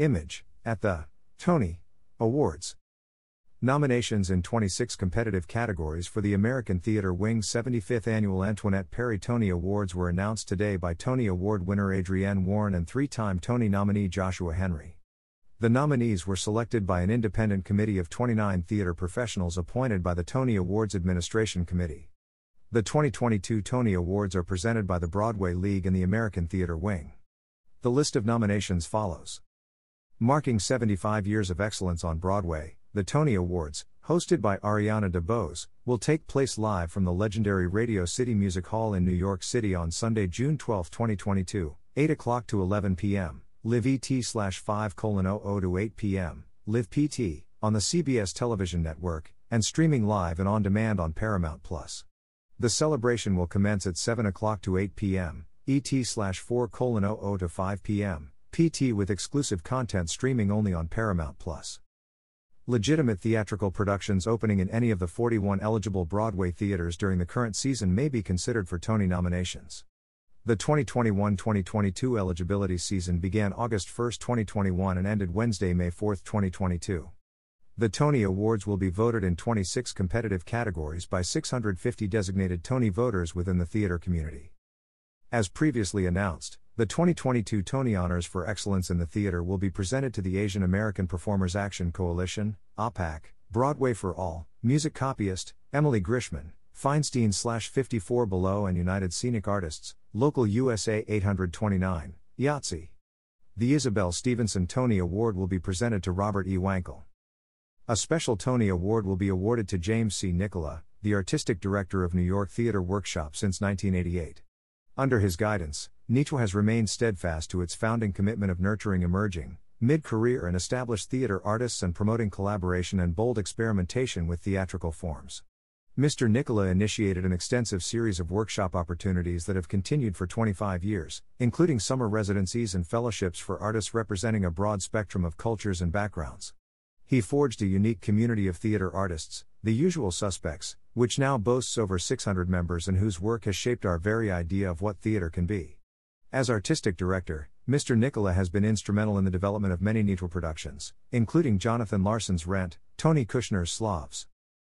Image, at the Tony Awards. Nominations in 26 competitive categories for the American Theater Wing's 75th Annual Antoinette Perry Tony Awards were announced today by Tony Award winner Adrienne Warren and three time Tony nominee Joshua Henry. The nominees were selected by an independent committee of 29 theater professionals appointed by the Tony Awards Administration Committee. The 2022 Tony Awards are presented by the Broadway League and the American Theater Wing. The list of nominations follows Marking 75 years of excellence on Broadway, the Tony Awards, hosted by Ariana DeBose, will take place live from the legendary Radio City Music Hall in New York City on Sunday, June 12, 2022, 8 o'clock to 11 p.m. Live ET slash 5 colon 00 to 8 p.m. Live PT, on the CBS television network, and streaming live and on demand on Paramount Plus. The celebration will commence at 7 o'clock to 8 p.m. ET slash 4 colon 00 to 5 p.m. PT with exclusive content streaming only on Paramount Plus. Legitimate theatrical productions opening in any of the 41 eligible Broadway theaters during the current season may be considered for Tony nominations. The 2021 2022 eligibility season began August 1, 2021 and ended Wednesday, May 4, 2022. The Tony Awards will be voted in 26 competitive categories by 650 designated Tony voters within the theater community. As previously announced, the 2022 Tony Honors for Excellence in the Theater will be presented to the Asian American Performers Action Coalition, AAPAC, Broadway for All, Music Copyist, Emily Grishman, Feinstein slash 54 Below and United Scenic Artists, Local USA 829, IATSE. The Isabel Stevenson Tony Award will be presented to Robert E. Wankel. A special Tony Award will be awarded to James C. Nicola, the artistic director of New York Theater Workshop since 1988. Under his guidance, NYTWA has remained steadfast to its founding commitment of nurturing emerging, mid career and established theater artists and promoting collaboration and bold experimentation with theatrical forms. Mr. Nicola initiated an extensive series of workshop opportunities that have continued for 25 years, including summer residencies and fellowships for artists representing a broad spectrum of cultures and backgrounds. He forged a unique community of theater artists, the usual suspects, which now boasts over 600 members and whose work has shaped our very idea of what theater can be. As artistic director, Mr. Nicola has been instrumental in the development of many NYTWA productions, including Jonathan Larson's Rent, Tony Kushner's Slavs,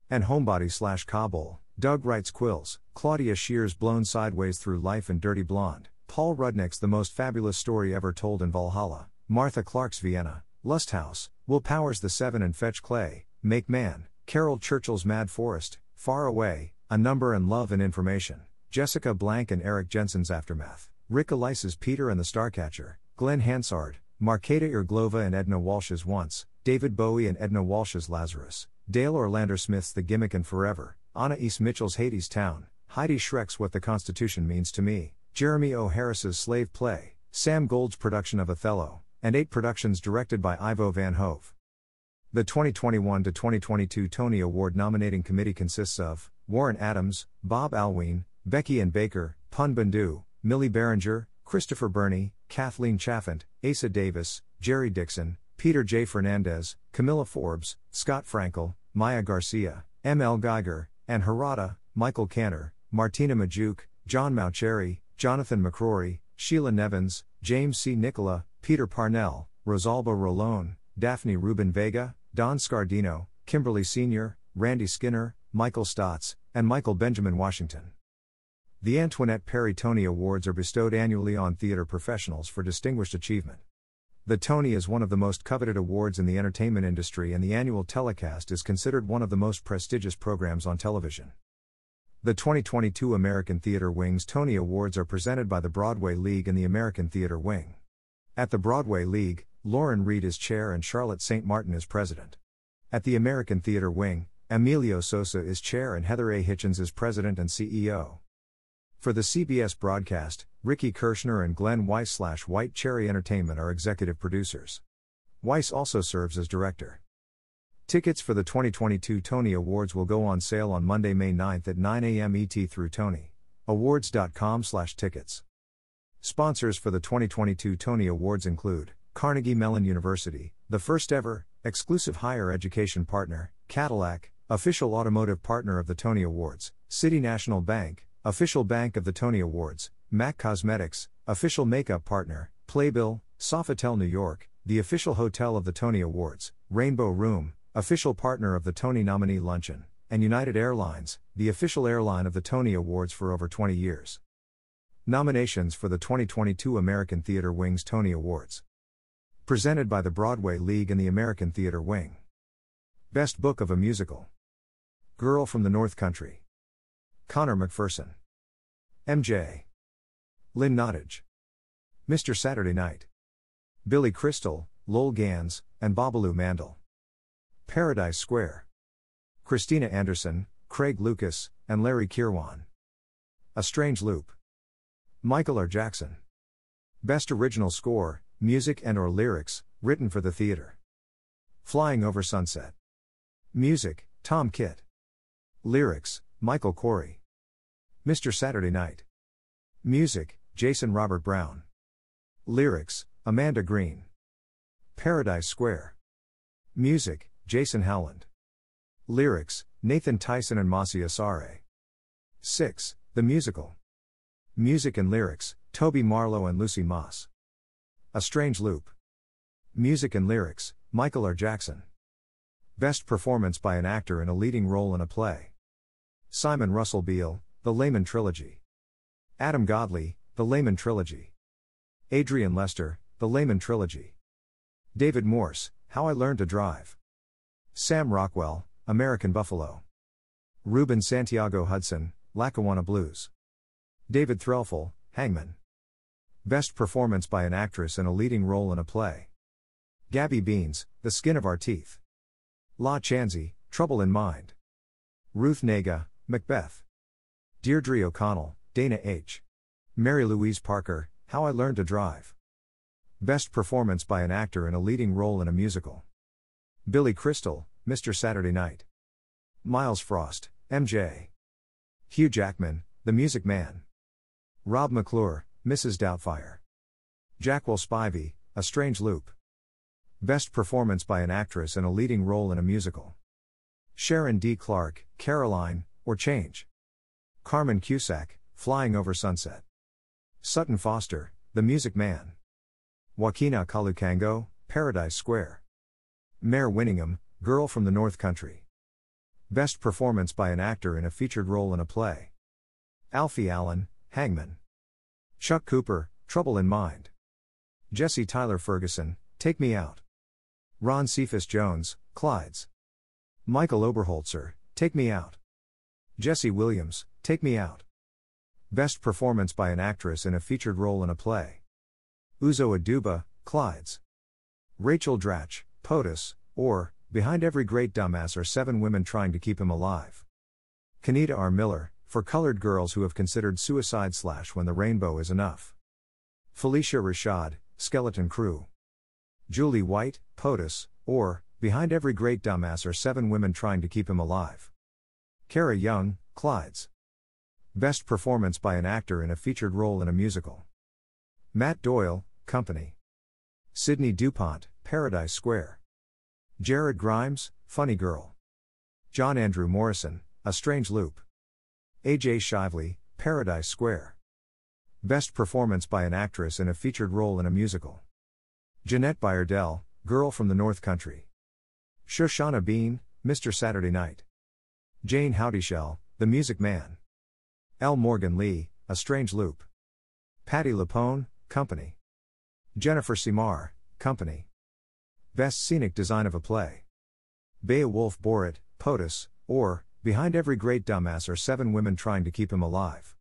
and Homebody slash Kabul, Doug Wright's Quills, Claudia Shear's Blown Sideways Through Life and Dirty Blonde, Paul Rudnick's The Most Fabulous Story Ever Told in Valhalla, Martha Clarke's Vienna, Lusthaus, Will Powers The Seven and Fetch Clay, Make Man, Caryl Churchill's Mad Forest, Far Away, A Number and Love and Information, Jessica Blank and Eric Jensen's Aftermath. Rick Elice's Peter and the Starcatcher, Glenn Hansard, Marketa Irglova and Enda Walsh's Once, David Bowie and Enda Walsh's Lazarus, Dael Orlandersmith's The Gimmick and Forever, Anaïs Mitchell's Hadestown, Heidi Schreck's What the Constitution Means to Me, Jeremy O. Harris's Slave Play, Sam Gold's production of Othello, and eight productions directed by Ivo Van Hove. The 2021 to 2022 Tony Award nominating committee consists of Warren Adams, Bob Alwine, Becky Ann Baker, Pun Bandhu, Millie Beringer, Christopher Burney, Kathleen Chalfant, Asa Davis, Jerry Dixon, Peter J. Fernandez, Camilla Forbes, Scott Frankel, Maya Garcia, M.L. Geiger, Ann Harada, Michael Cantor, Martina Majok, John Mauceri, Jonathan McCrory, Sheila Nevins, James C. Nicola, Peter Parnell, Rosalba Rolone, Daphne Rubin Vega, Don Scardino, Kimberly Senior, Randy Skinner, Michael Stotz, and Michael Benjamin Washington. The Antoinette Perry Tony Awards are bestowed annually on theater professionals for distinguished achievement. The Tony is one of the most coveted awards in the entertainment industry, and the annual telecast is considered one of the most prestigious programs on television. The 2022 American Theater Wing's Tony Awards are presented by the Broadway League and the American Theater Wing. At the Broadway League, Lauren Reid is chair and Charlotte St. Martin is president. At the American Theater Wing, Emilio Sosa is chair and Heather A. Hitchens is president and CEO. For the CBS broadcast, Ricky Kirshner and Glenn Weiss slash White Cherry Entertainment are executive producers. Weiss also serves as director. Tickets for the 2022 Tony Awards will go on sale on Monday, May 9th at 9 a.m. ET through TonyAwards.com slash tickets. Sponsors for the 2022 Tony Awards include Carnegie Mellon University, the first ever exclusive higher education partner, Cadillac, official automotive partner of the Tony Awards, City National Bank, Official Bank of the Tony Awards, MAC Cosmetics, Official Makeup Partner, Playbill, Sofitel New York, the official hotel of the Tony Awards, Rainbow Room, official partner of the Tony nominee luncheon, and United Airlines, the official airline of the Tony Awards for over 20 years. Nominations for the 2022 American Theater Wing's Tony Awards. Presented by the Broadway League and the American Theater Wing. Best Book of a Musical. Girl from the North Country. Conor McPherson. MJ. Lynn Nottage. Mr. Saturday Night. Billy Crystal, Lowell Ganz, and Babaloo Mandel. Paradise Square. Christina Anderson, Craig Lucas, and Larry Kirwan. A Strange Loop. Michael R. Jackson. Best Original Score, Music and or Lyrics, written for the theater. Flying Over Sunset. Music, Tom Kitt. Lyrics, Michael Korie. Mr. Saturday Night. Music, Jason Robert Brown. Lyrics, Amanda Green. Paradise Square. Music, Jason Howland. Lyrics, Nathan Tyson and Masi Asare. 6. The Musical. Music and lyrics, Toby Marlow and Lucy Moss. A Strange Loop. Music and lyrics, Michael R. Jackson. Best performance by an actor in a leading role in a play. Simon Russell Beale, The Lehman Trilogy. Adam Godley, The Lehman Trilogy. Adrian Lester, The Lehman Trilogy. David Morse, How I Learned to Drive. Sam Rockwell, American Buffalo. Ruben Santiago Hudson, Lackawanna Blues. David Threlfall, Hangman. Best performance by an actress in a leading role in a play. Gabby Beans, The Skin of Our Teeth. LaChanze, Trouble in Mind. Ruth Negga, Macbeth. Deirdre O'Connell, Dana H. Mary Louise Parker, How I Learned to Drive. Best performance by an actor in a leading role in a musical. Billy Crystal, Mr. Saturday Night. Myles Frost, MJ. Hugh Jackman, The Music Man. Rob McClure, Mrs. Doubtfire. Jaquel Spivey, A Strange Loop. Best performance by an actress in a leading role in a musical. Sharon D. Clarke, Caroline, or Change. Carmen Cusack, Flying Over Sunset. Sutton Foster, The Music Man. Joaquina Kalukango, Paradise Square. Mare Winningham, Girl from the North Country. Best performance by an actor in a featured role in a play. Alfie Allen, Hangman. Chuck Cooper, Trouble in Mind. Jesse Tyler Ferguson, Take Me Out. Ron Cephas Jones, Clydes. Michael Oberholtzer, Take Me Out. Jesse Williams, Take Me Out. Best performance by an actress in a featured role in a play. Uzo Aduba, Clydes. Rachel Dratch, POTUS, or, Behind every great dumbass are seven women trying to keep him alive. Kenita R. Miller, for colored girls who have considered suicide slash when the rainbow is enough. Phylicia Rashad, Skeleton Crew. Julie White, POTUS, or, Behind every great dumbass are seven women trying to keep him alive. Kara Young, Clydes. Best performance by an actor in a featured role in a musical. Matt Doyle, Company. Sidney DuPont, Paradise Square. Jared Grimes, Funny Girl. John Andrew Morrison, A Strange Loop. AJ Shively, Paradise Square. Best performance by an actress in a featured role in a musical. Jeanette Bayardelle, Girl from the North Country. Shoshana Bean, Mr. Saturday Night. Jayne Houdyshell, The Music Man. L. Morgan Lee, A Strange Loop. Patti LuPone, Company. Jennifer Simard, Company. Best Scenic Design of a Play. Beowulf Boritt, POTUS, or, Behind Every Great Dumbass are Seven Women Trying to Keep Him Alive.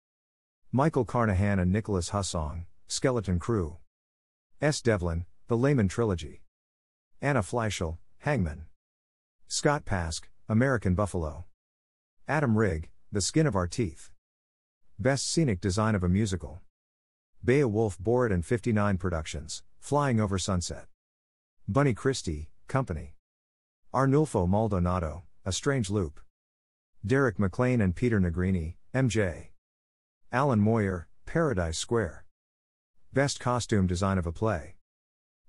Michael Carnahan and Nicholas Hussong, Skeleton Crew. Es Devlin, The Lehman Trilogy. Anna Fleischle, Hangman. Scott Pask, American Buffalo. Adam Rigg, The Skin of Our Teeth. Best Scenic Design of a Musical. Beowulf Boritt and 59 Productions, Flying Over Sunset. Bunny Christie, Company. Arnulfo Maldonado, A Strange Loop. Derek McLane and Peter Nigrini, MJ. Allen Moyer, Paradise Square. Best Costume Design of a Play.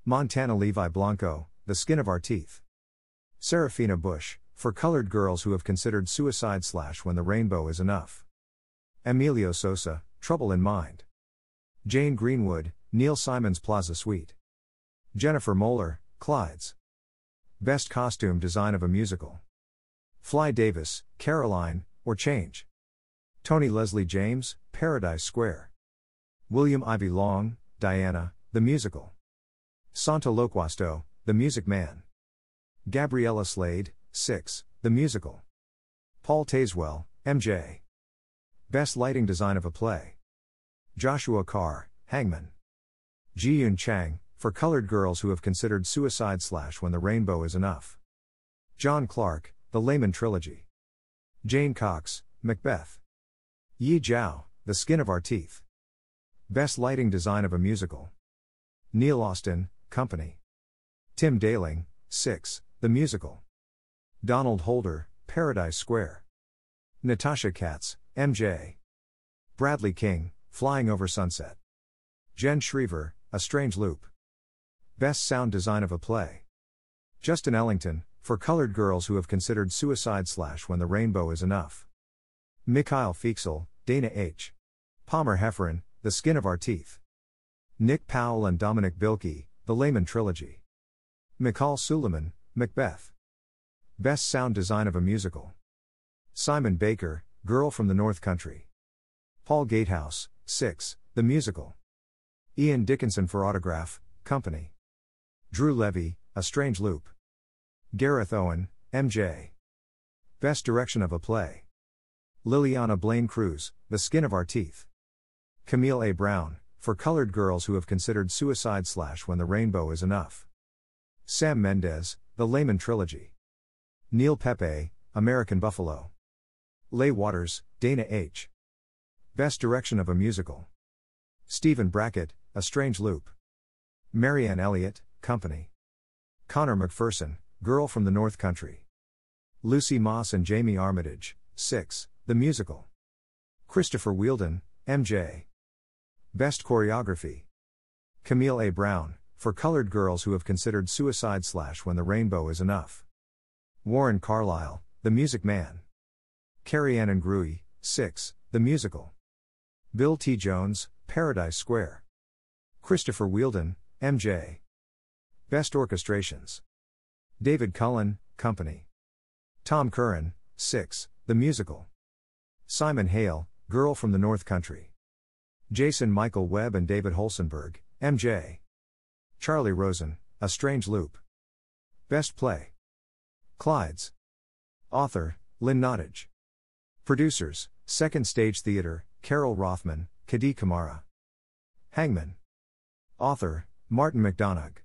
Montana Levi Blanco, The Skin of Our Teeth. Sarafina Bush, for colored girls who have considered suicide slash when the rainbow is enough. Emilio Sosa, Trouble in Mind. Jane Greenwood, Neil Simon's Plaza Suite. Jennifer Moeller, Clydes. Best Costume Design of a Musical. Fly Davis, Caroline, or Change. Toni Leslie James, Paradise Square. William Ivey Long, Diana, The Musical. Santo Loquasto, The Music Man. Gabriella Slade, 6, The Musical. Paul Tazewell, MJ. Best Lighting Design of a Play. Joshua Carr, Hangman. Ji-Yoon Chang, for colored girls who have considered suicide slash when the rainbow is enough. John Clark, The Lehman Trilogy. Jane Cox, Macbeth. Yi Zhao, The Skin of Our Teeth. Best Lighting Design of a Musical. Neil Austin, Company. Tim Deiling, 6, The Musical. Donald Holder, Paradise Square. Natasha Katz, MJ. Bradley King, Flying Over Sunset. Jen Schriever, A Strange Loop. Best Sound Design of a Play. Justin Ellington, for colored girls who have considered suicide slash when the rainbow is enough. Mikhail Fiksel, Dana H. Palmer Hefferan, The Skin of Our Teeth. Nick Powell and Dominic Bilkey, The Lehman Trilogy. Mikaal Sulaiman, Macbeth. Best Sound Design of a Musical. Simon Baker, Girl from the North Country. Paul Gatehouse, 6, The Musical. Ian Dickinson for Autograph, Company. Drew Levy, A Strange Loop. Gareth Owen, MJ. Best Direction of a Play. Lileana Blain Cruz, The Skin of Our Teeth. Camille A. Brown, for colored girls who have considered suicide slash when the rainbow is enough. Sam Mendes, The Lehman Trilogy. Neil Pepe, American Buffalo. Les Waters, Dana H. Best Direction of a Musical. Stephen Brackett, A Strange Loop. Marianne Elliott, Company. Conor McPherson, Girl from the North Country. Lucy Moss and Jamie Armitage, 6, The Musical. Christopher Wheeldon, MJ. Best Choreography. Camille A. Brown, for colored girls who have considered suicide slash when the rainbow is enough. Warren Carlyle, The Music Man. Carrie Anne Ingrouille, 6, The Musical. Bill T. Jones, Paradise Square. Christopher Wheeldon, MJ. Best Orchestrations. David Cullen, Company. Tom Curran, 6, The Musical. Simon Hale, Girl from the North Country. Jason Michael Webb and David Holcenberg, MJ. Charlie Rosen, A Strange Loop. Best Play. Clydes. Author, Lynn Nottage. Producers, Second Stage Theater, Carol Rothman, Khady Kamara. Hangman. Author, Martin McDonagh.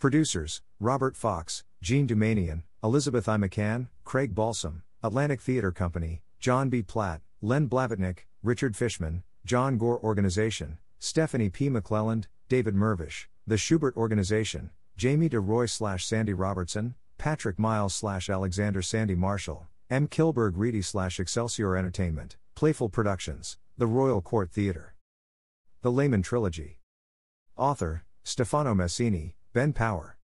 Producers, Robert Fox, Jean Doumanian, Elizabeth I. McCann, Craig Balsam, Atlantic Theater Company, John B. Platt, Len Blavatnik, Richard Fishman, John Gore Organization, Stephanie P. McClelland, David Mirvish, The Shubert Organization, Jamie DeRoy slash Sandy Robertson, Patrick Miles slash Alexander Sandy Marshall, M. Kilburg Reedy slash Excelsior Entertainment, Playful Productions, The Royal Court Theater. The Lehman Trilogy. Author, Stefano Massini, Ben Power.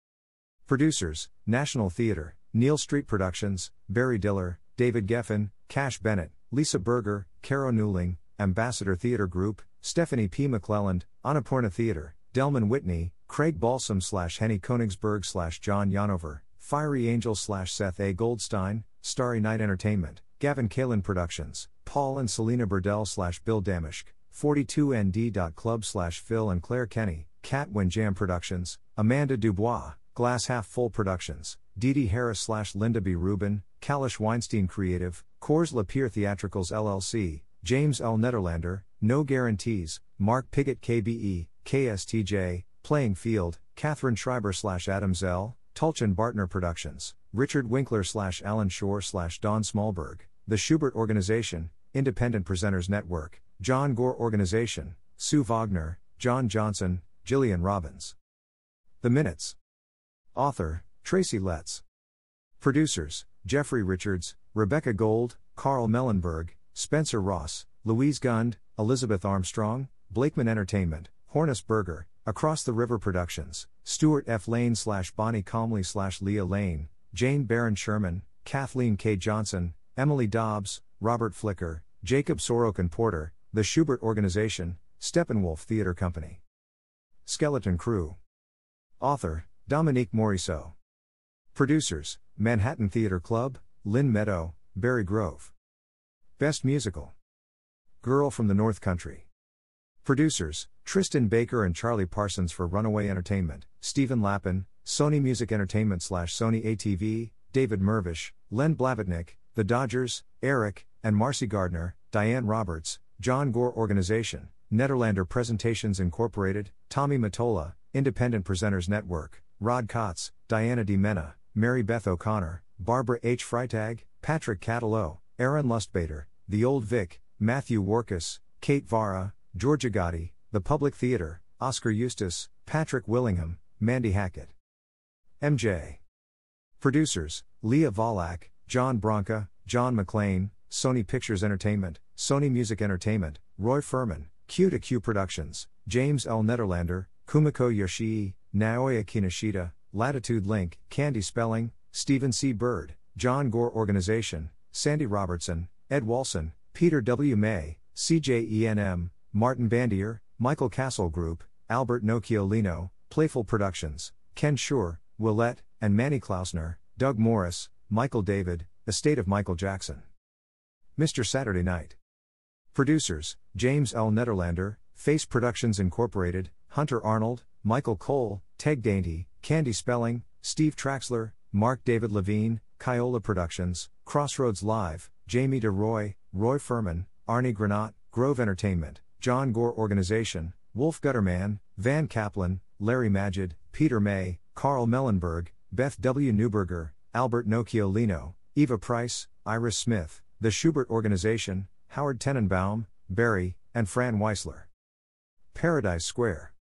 Producers, National Theater, Neal Street Productions, Barry Diller, David Geffen, Kash Bennett, Lisa Berger, Caro Newling, Ambassador Theater Group, Stephanie P. McClelland, Annapurna Theater, Delman Whitney, Craig Balsam slash Heni Koenigsberg slash John Yanover, Fiery Angel slash Seth A. Goldstein, Starry Night Entertainment, Gavin Kalin Productions, Paul and Selena Burdell slash Bill Damaschke, 42nd.club slash Phil and Claire Kenny, Cat Jam Productions, Amanda Dubois, Glass Half Full Productions, Dee Dee Harris slash Linda B. Rubin, Kalish Weinstein Creative, Kors Le Pere Theatricals LLC, James L. Nederlander, No Guarantees, Mark Piggott KBE, KSTJ, Playing Field, Catherine Schreiber slash Adam Zell, Tulchin Bartner Productions, Richard Winkler slash Alan Shore slash Don Smallberg, The Shubert Organization, Independent Presenters Network, John Gore Organization, Sue Wagner, John Johnson, Jillian Robbins. The Minutes. Author, Tracy Letts. Producers, Jeffrey Richards, Rebecca Gold, Carl Moellenberg, Spencer Ross, Louise Gund, Elizabeth Armstrong, Blakeman Entertainment, Hornus Berger, Across the River Productions, Stuart F. Lane slash Bonnie Comley slash Leah Lane, Jane Barron Sherman, Kathleen K. Johnson, Emily Dobbs, Robert Flicker, Jacob Sorokin Porter, The Shubert Organization, Steppenwolf Theater Company. Skeleton Crew. Author, Dominique Morisseau. Producers, Manhattan Theatre Club, Lynn Meadow, Barry Grove. Best Musical. Girl from the North Country. Producers, Tristan Baker and Charlie Parsons for Runaway Entertainment, Stephen Lappin, Sony Music Entertainment slash Sony ATV, David Mirvish, Len Blavatnik, The Dodgers, Eric, and Marcy Gardner, Diane Roberts, John Gore Organization, Nederlander Presentations Incorporated, Tommy Mottola, Independent Presenters Network, Rod Kaats, Diana DiMenna, Mary Beth O'Connor, Barbara H. Freitag, Patrick Catullo, Aaron Lustbader, The Old Vic, Matthew Warchus, Kate Varah, Georgia Gatti, The Public Theater, Oskar Eustis, Patrick Willingham, Mandy Hackett. MJ. Producers Lia Vollack, John Branca, John McLean, Sony Pictures Entertainment, Sony Music Entertainment, Roy Furman, Q to Q Productions, James L. Nederlander, Kumiko Yoshii, Naoya Kinoshita, Latitude Link, Candy Spelling, Stephen C. Byrd, John Gore Organization, Sandy Robertson, Ed Walson, Peter W. May, CJENM, Martin Bandier, Michael Castle Group, Albert Nocciolino, Playful Productions, Ken Shore, Willette, and Manny Klausner, Doug Morris, Michael David, Estate of Michael Jackson. Mr. Saturday Night. Producers James L. Nederlander, Face Productions Incorporated, Hunter Arnold, Michael Cole, Teg Dainty, Candy Spelling, Steve Traxler, Mark David Levine, Kiola Productions, Crossroads Live, Jamie DeRoy, Roy Furman, Arnie Granat, Grove Entertainment, John Gore Organization, Wolf Gutterman, Van Kaplan, Larry Magid, Peter May, Carl Moellenberg, Beth W. Newberger, Albert Nocciolino, Eva Price, Iris Smith, The Shubert Organization, Howard Tenenbaum, Barry, and Fran Weissler. Paradise Square.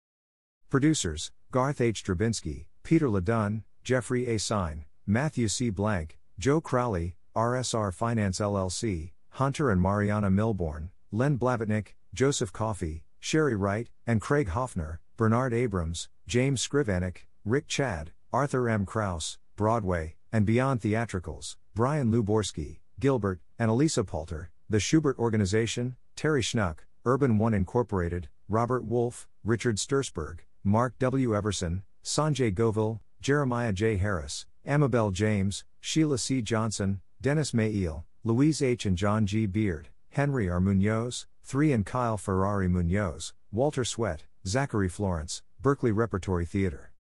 Producers Garth H. Drabinsky, Peter LeDonne, Jeffrey A. Sine, Matthew C. Blank, Joe Crowley, RSR Finance LLC, Hunter and Mariana Milborn, Len Blavatnik, Joseph Coffey, Sherry Wright, and Craig Hoffner, Bernard Abrams, James Scrivanik, Rick Chad, Arthur M. Kraus, Broadway, and Beyond Theatricals, Brian Luborski, Gilbert, and Elisa Palter, The Shubert Organization, Terry Schnuck, Urban One Incorporated, Robert Wolf, Richard Stursberg, Mark W. Everson, Sanjay Govil, Jeremiah J. Harris, Amabel James, Sheila C. Johnson, Dennis Mayeel, Louise H. and John G. Beard, Henry R. Munoz, 3 and Kyle Ferrari Munoz, Walter Sweat, Zachary Florence, Berkeley Repertory Theater.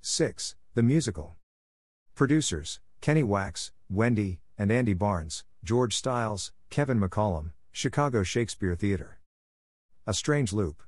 6. The Musical. Producers Kenny Wax, Wendy, and Andy Barnes, George Stiles, Kevin McCollum, Chicago Shakespeare Theater. A Strange Loop.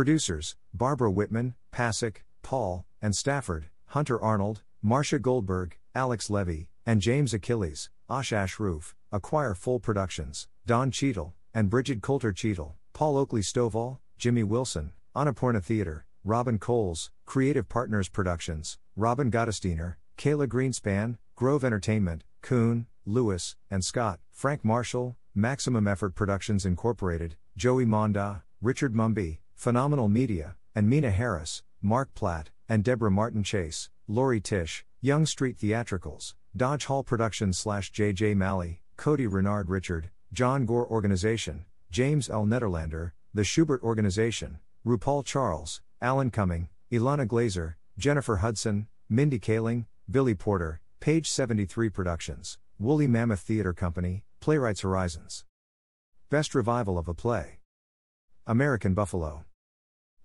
Producers Barbara Whitman, Pasek, Paul, and Stafford, Hunter Arnold, Marcia Goldberg, Alex Levy, and James Achilles, Osh Roof, Acquire Full Productions, Don Cheadle, and Bridget Coulter Cheadle, Paul Oakley Stovall, Jimmy Wilson, Annapurna Theater, Robin Coles, Creative Partners Productions, Robin Gottesdiener, Kayla Greenspan, Grove Entertainment, Kuhn, Lewis, and Scott, Frank Marshall, Maximum Effort Productions Incorporated, Joey Monda, Richard Mumby, Phenomenal Media, and Meena Harris, Mark Platt, and Deborah Martin Chase, Lori Tisch, Young Street Theatricals, Dodge Hall Productions slash JJ Malley, Cody Renard Richard, John Gore Organization, James L. Nederlander, The Shubert Organization, RuPaul Charles, Alan Cumming, Ilana Glazer, Jennifer Hudson, Mindy Kaling, Billy Porter, Page 73 Productions, Woolly Mammoth Theater Company, Playwrights Horizons. Best Revival of a Play. American Buffalo.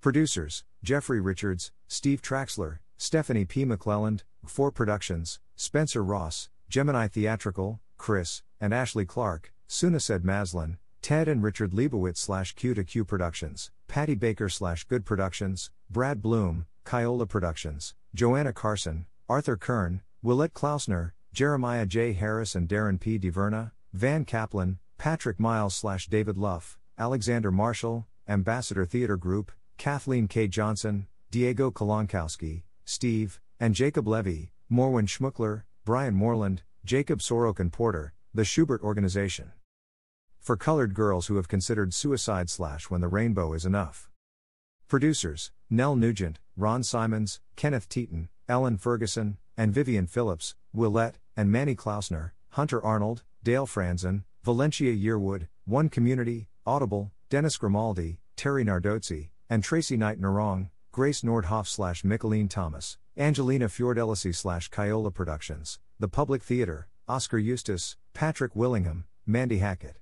Producers Jeffrey Richards, Steve Traxler, Stephanie P. McClelland, Four Productions, Spencer Ross, Gemini Theatrical, Chris, and Ashley Clark, Sunased Maslin, Ted and Richard Leibowitz slash Q to Q Productions, Patty Baker slash Good Productions, Brad Bloom, Kiola Productions, Joanna Carson, Arthur Kern, Willette Klausner, Jeremiah J. Harris and Darren P. DiVerna, Van Kaplan, Patrick Miles slash David Luff, Alexander Marshall, Ambassador Theater Group, Kathleen K. Johnson, Diego Kolonkowski, Steve, and Jacob Levy, Morwin Schmuckler, Brian Moreland, Jacob Sorokin Porter, The Shubert Organization. For colored girls who have considered suicide slash when the rainbow is enough. Producers Nell Nugent, Ron Simons, Kenneth Teaton, Ellen Ferguson, and Vivian Phillips, Willette, and Manny Klausner, Hunter Arnold, Dale Franzen, Valencia Yearwood, One Community, Audible, Dennis Grimaldi, Terry Nardozzi, and Tracy Knight Narong, Grace Nordhoff slash Mickalene Thomas, Angelina Fiordelisi slash Productions, The Public Theater, Oskar Eustis, Patrick Willingham, Mandy Hackett.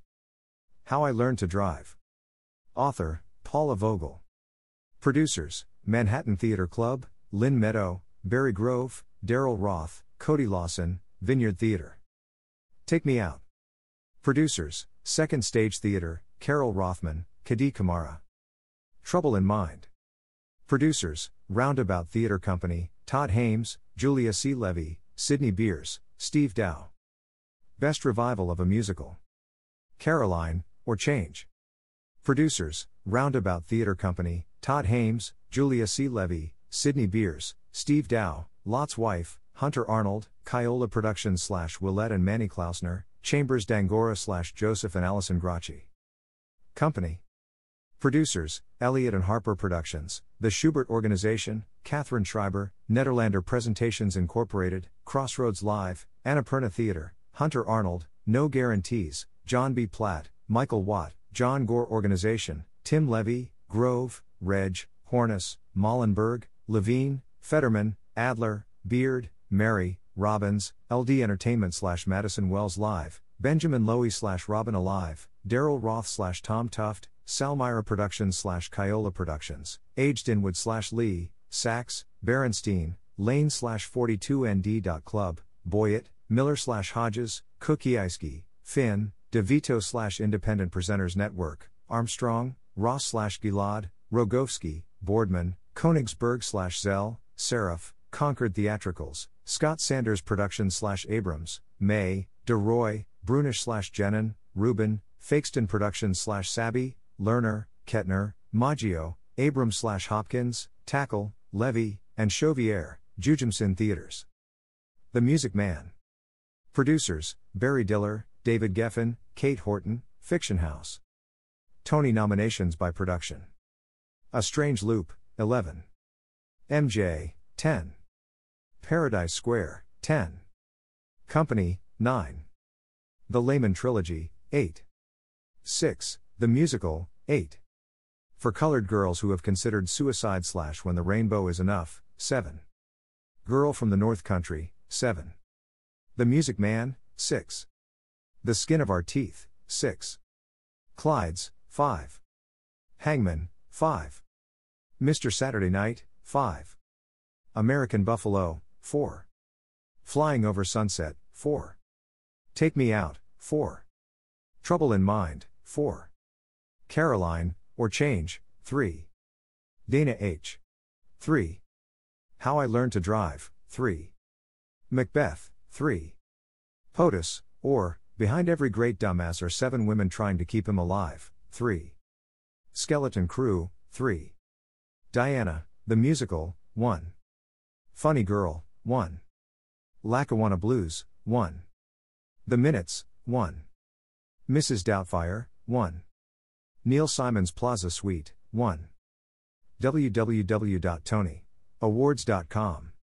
How I Learned to Drive. Author, Paula Vogel. Producers, Manhattan Theater Club, Lynn Meadow, Barry Grove, Daryl Roth, Cody Lawson, Vineyard Theater. Take Me Out. Producers, Second Stage Theater, Carol Rothman, Khady Kamara. Trouble in Mind. Producers, Roundabout Theater Company, Todd Haimes, Julia C. Levy, Sydney Beers, Steve Dow. Best Revival of a Musical. Caroline, or Change. Producers, Roundabout Theater Company, Todd Haimes, Julia C. Levy, Sydney Beers, Steve Dow, Lot's Wife, Hunter Arnold, Kiola Productions slash Willette and Manny Klausner, Chambers Dangora slash Joseph and Allison Gracci. Company. Producers, Elliott and Harper Productions, The Shubert Organization, Catherine Schreiber, Nederlander Presentations Incorporated, Crossroads Live, Annapurna Theater, Hunter Arnold, No Guarantees, John B. Platt, Michael Watt, John Gore Organization, Tim Levy, Grove, Reg, Hornus, Mollenberg, Levine, Fetterman, Adler, Beard, Mary, Robbins, LD Entertainment slash Madison Wells Live, Benjamin Lowy slash Robin Alive, Daryl Roth slash Tom Tuft, Salmira Productions slash Kiola Productions, Aged Inwood slash Lee, Sachs, Berenstein, Lane slash 42nd.club, Boyett, Miller slash Hodges, Cookie Finn, DeVito slash Independent Presenters Network, Armstrong, Ross slash Gilad, Rogovsky, Boardman, Konigsberg slash Zell, Seraph, Concord Theatricals, Scott Sanders Productions slash Abrams, May, DeRoy, Brunish slash Jenin, Rubin, Fakeston Productions slash Sabi, Lerner, Kettner, Maggio, Abrams slash Hopkins, Tackle, Levy, and Chauvier, Jujamcyn Theaters. The Music Man. Producers, Barry Diller, David Geffen, Kate Horton, Fiction House. Tony nominations by production. A Strange Loop, 11. MJ, 10. Paradise Square, 10. Company, 9. The Lehman Trilogy, 8. 6. The Musical, 8. For colored girls who have considered suicide slash when the rainbow is enough, 7. Girl from the North Country, 7. The Music Man, 6. The Skin of Our Teeth, 6. Clydes, 5. Hangman, 5. Mr. Saturday Night, 5. American Buffalo, 4. Flying Over Sunset, 4. Take Me Out, 4. Trouble in Mind, 4. Caroline, or Change, 3. Dana H. 3. How I Learned to Drive, 3. Macbeth, 3. POTUS, or, Behind Every Great Dumbass are Seven Women Trying to Keep Him Alive, 3. Skeleton Crew, 3. Diana, the Musical, 1. Funny Girl, 1. Lackawanna Blues, 1. The Minutes, 1. Mrs. Doubtfire, 1. Neil Simon's Plaza Suite, 1. www.tonyawards.com